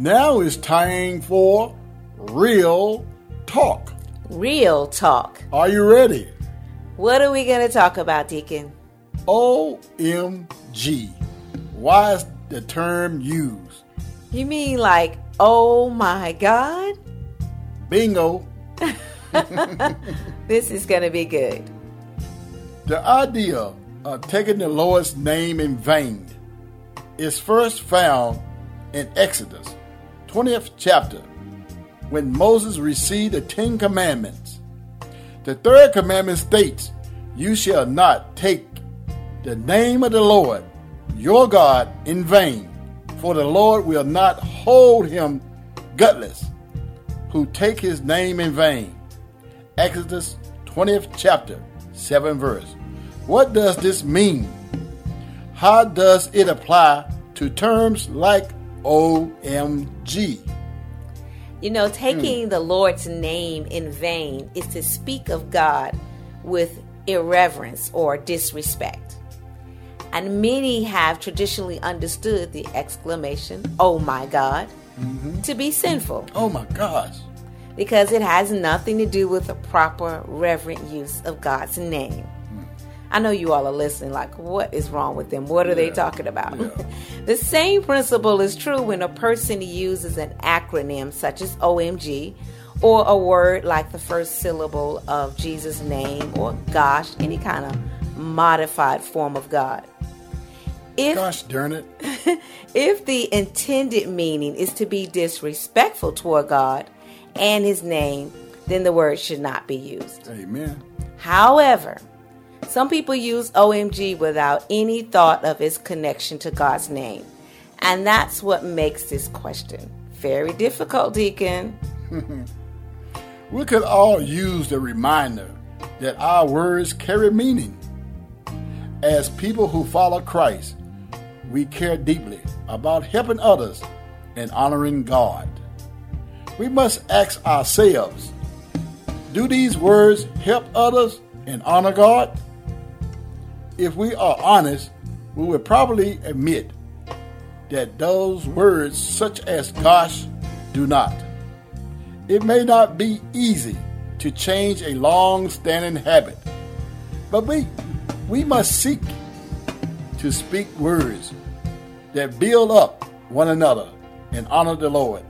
Now it's time for real talk. Real talk. Are you ready? What are we going to talk about, Deacon? OMG. Why is the term used? You mean like, oh my God? Bingo. This is going to be good. The idea of taking the Lord's name in vain is first found in Exodus 20th chapter when Moses received the Ten Commandments. The third commandment states, You shall not take the name of the Lord your God in vain, for the Lord will not hold him gutless who take his name in vain. Exodus 20th chapter, 7 verse. What does this mean? How does it apply to terms like OMG? You know, taking hmm. the Lord's name in vain is to speak of God with irreverence or disrespect. And many have traditionally understood the exclamation, oh my God, mm-hmm. to be sinful Oh my gosh. because it has nothing to do with the proper, reverent use of God's name. I know you all are listening, like, what is wrong with them? What are they talking about? yeah. the same principle is true when a person uses an acronym such as OMG or a word like the first syllable of Jesus' name or gosh, any kind of modified form of God. If Gosh darn it. if the intended meaning is to be disrespectful toward God and his name, then the word should not be used. Amen. However, some people use OMG without any thought of its connection to God's name. And that's what makes this question very difficult, Deacon. We could all use the reminder that our words carry meaning. As people who follow Christ, we care deeply about helping others and honoring God. We must ask ourselves do these words help others and honor God? If we are honest, we would probably admit that those words, such as gosh, do not. It may not be easy to change a long standing habit, but we, we must seek to speak words that build up one another and honor the Lord.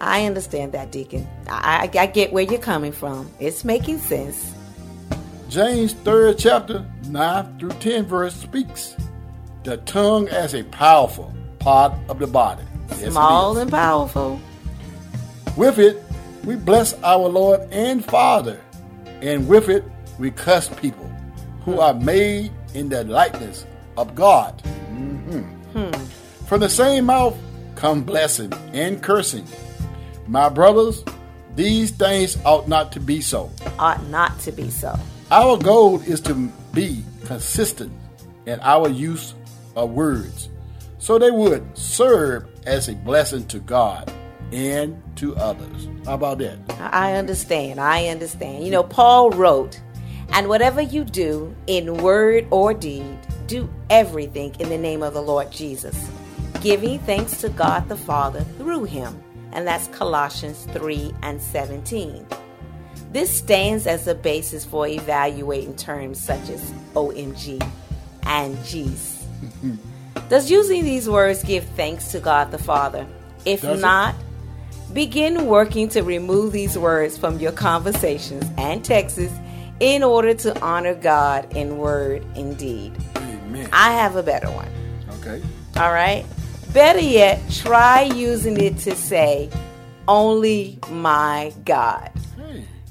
I understand that, Deacon. I, I, I get where you're coming from. It's making sense. James 3rd chapter 9 through 10 verse speaks the tongue as a powerful part of the body. Yes, Small and powerful. With it, we bless our Lord and Father, and with it, we cuss people who are made in the likeness of God. Mhm. From the same mouth come blessing and cursing. My brothers, these things ought not to be so. Ought not to be so. Our goal is to be consistent in our use of words so they would serve as a blessing to God and to others. How about that? I understand. I understand. You know, Paul wrote, and whatever you do in word or deed, do everything in the name of the Lord Jesus, giving thanks to God the Father through him. And that's Colossians 3 and 17. This stands as a basis for evaluating terms such as OMG and jeez. Does using these words give thanks to God the Father? If Does it? not, begin working to remove these words from your conversations and texts in order to honor God in word and deed. Amen. I have a better one. Okay. All right. Better yet, try using it to say, only my God.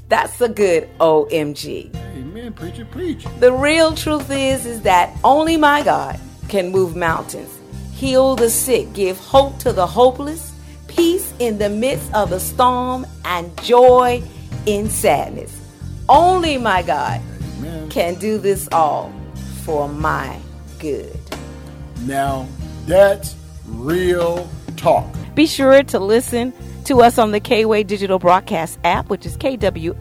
That's a good OMG. amen. Preacher, preach. The real truth is is that only my God can move mountains, heal the sick, give hope to the hopeless, peace in the midst of the storm, and joy in sadness. Only my God Amen. can do this all for my good. Now, that's real talk. Be sure to listen to us on the Kway Digital Broadcast app, which is KWAYDB.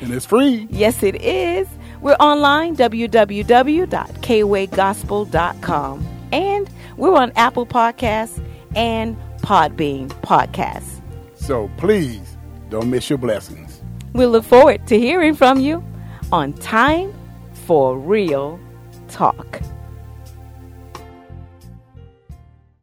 And it's free. Yes, it is. We're online, www.kwaygospel.com. And we're on Apple Podcasts and Podbean podcast. So please don't miss your blessings. We look forward to hearing from you on Time for Real Talk.